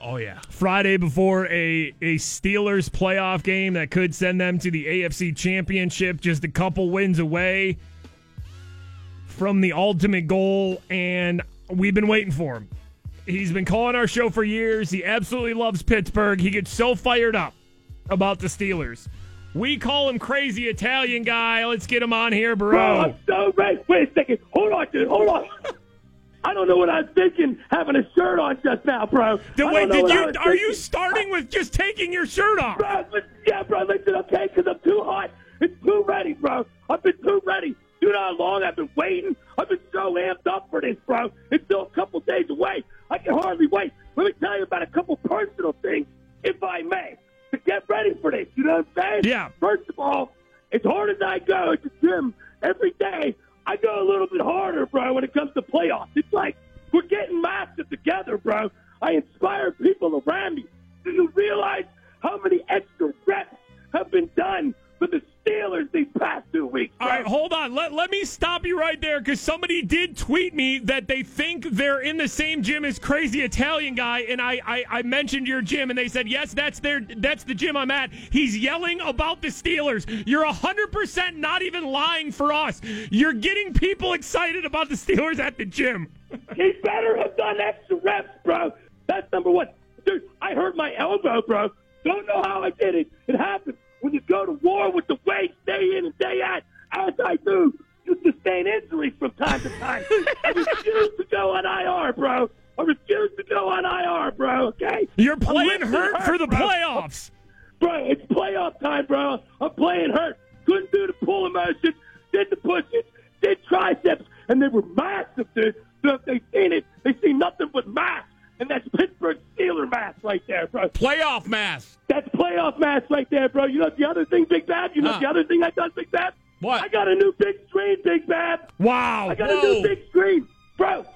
Oh yeah. Friday before a, a Steelers playoff game that could send them to the AFC Championship, just a couple wins away from the ultimate goal, and we've been waiting for him. He's been calling our show for years. He absolutely loves Pittsburgh. He gets so fired up about the Steelers. We call him crazy Italian guy. Let's get him on here, bro. Bro, I'm so ready. Wait a second. Hold on, dude. Hold on. I don't know what I'm thinking having a shirt on just now, bro. Then I wait, did you are you starting with just taking your shirt off? Bro, yeah, bro, listen, okay, because I'm too hot. It's too ready, bro. I've been too ready. You know how long I've been waiting? I've been so amped up for this, bro. It's still a couple days away. I can hardly wait. Let me tell you about a couple personal things, if I may, to get ready for this. You know what I'm saying? Yeah. First of all, as hard as I go at the gym every day, I go a little bit harder, bro, when it comes to playoffs. It's like we're getting massive together, bro. I inspire people around me. Me stop you right there because somebody did tweet me that they think they're in the same gym as Crazy Italian Guy, and I, I, I mentioned your gym, and they said yes, that's their that's the gym I'm at. He's yelling about the Steelers. You're hundred percent not even lying for us. You're getting people excited about the Steelers at the gym. He better have done extra reps, bro. That's number one. Dude, I hurt my elbow, bro. Don't know how I did it. It happens when you go to war with the weight day in and day out, as I do. Sustain injuries from time to time. I refuse to go on IR, bro. I refuse to go on IR, bro, okay? You're playing lifting hurt for the bro. playoffs. Bro, it's playoff time, bro. I'm playing hurt. Couldn't do the pull motions, did the pushes, did triceps, and they were massive, dude. So if they seen it, they see nothing but mass. And that's Pittsburgh Steeler mass right there, bro. Playoff mass. That's playoff mass right there, bro. You know the other thing, Big Bad? You know Huh. the other thing I done, Big Bad? What? I got a new big screen, Big Bad. Wow. I got Whoa. a new big screen. Bro,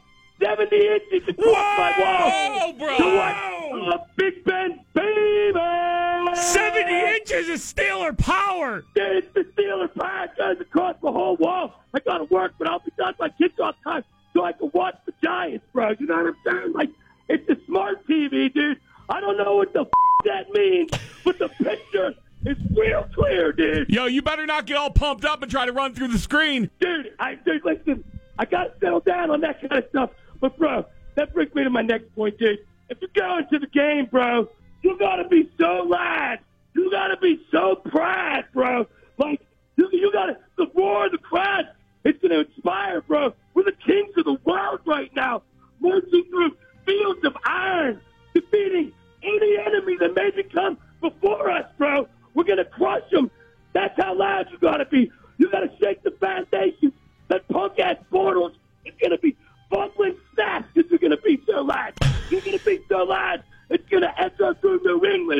70 inches across my wall. Whoa, bro. To what? Uh, Big Ben, baby! 70 inches of Steeler power. It's the Steeler power. goes across the whole wall. I got to work, but I'll be done by kickoff time so I can watch the Giants, bro. You know what I'm saying? Like, it's a smart TV, dude. I don't know what the f- that means, but the picture is real clear, dude. Yo, you better not get all pumped up and try to run through the screen. Dude, I dude, listen, I gotta settle down on that kind of stuff. But bro, that brings me to my next point, dude. If you go into the game, bro, you gotta be so loud. You gotta be so proud, bro. Like you, you gotta the roar of the crowd.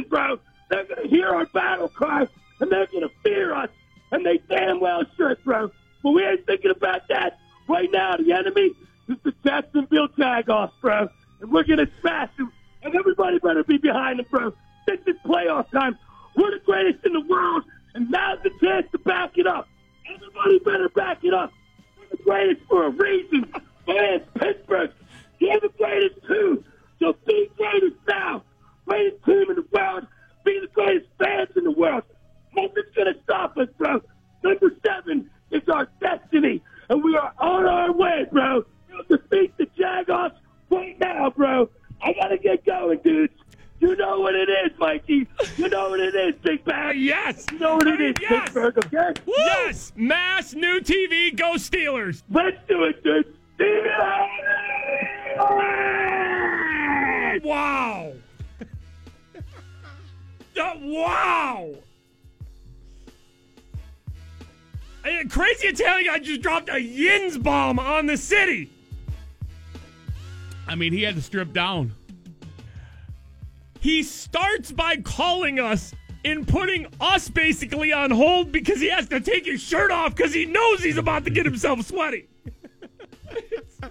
Bro. They're gonna hear our battle cry and they're gonna fear us. And they damn well should, bro. But we ain't thinking about that. Right now, the enemy is the Jacksonville Jaguars, bro. And we're gonna smash them. And everybody better be behind them, bro. This is playoff time. We're the greatest in the world, and now's the chance to back it up. Everybody better back it up. We're the greatest for a reason. Fans, Pittsburgh, you're the greatest too. So be greatest. Greatest team in the world. Be the greatest fans in the world. Nothing's gonna stop us, bro. Number seven is our destiny, and we are on our way, bro. We'll defeat the Jaguars right now, bro. I gotta get going, dudes. You know what it is, Mikey. You know what it is, Big Bad. Yes. You know what it is, Yes. Pittsburgh, okay? Yes. Mass new TV. Go Steelers. Let's do it, dude. Steelers! Wow. A crazy Italian guy just dropped a yins bomb on the city. I mean, he had to strip down. He starts by calling us and putting us basically on hold because he has to take his shirt off because he knows he's about to get himself sweaty.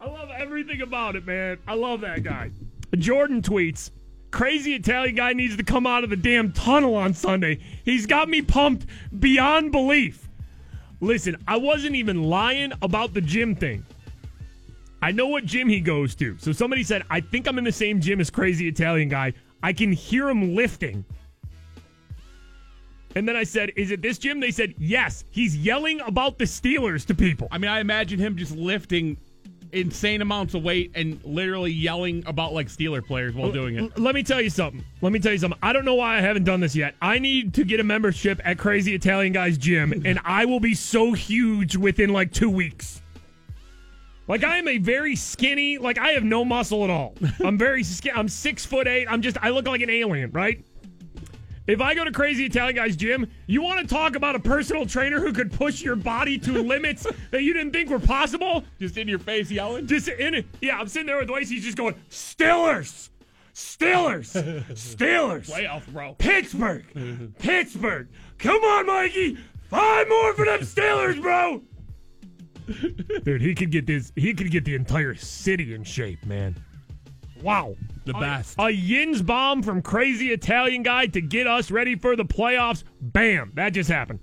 I love everything about it, man. I love that guy. Jordan tweets Crazy Italian guy needs to come out of the damn tunnel on Sunday. He's got me pumped beyond belief. Listen, I wasn't even lying about the gym thing. I know what gym he goes to. So somebody said, I think I'm in the same gym as crazy Italian guy. I can hear him lifting. And then I said, Is it this gym? They said, Yes. He's yelling about the Steelers to people. I mean, I imagine him just lifting insane amounts of weight and literally yelling about like Steeler players while doing it. Let me tell you something. Let me tell you something. I don't know why I haven't done this yet. I need to get a membership at Crazy Italian Guy's gym, and I will be so huge within like two weeks. Like I am a very skinny. Like I have no muscle at all. I'm very skinny. I'm six foot eight. I'm just. I look like an alien, right? If I go to Crazy Italian Guy's gym, you want to talk about a personal trainer who could push your body to limits that you didn't think were possible? Just in your face yelling. Just in it. Yeah, I'm sitting there with Lacey. He's just going, Steelers! Steelers! Steelers! Playoff, bro. Pittsburgh! Pittsburgh! Come on, Mikey! Five more for them Steelers, bro! Dude, he could get this. He could get the entire city in shape, man. Wow. The best. A Yins bomb from crazy Italian guy to get us ready for the playoffs. Bam. That just happened.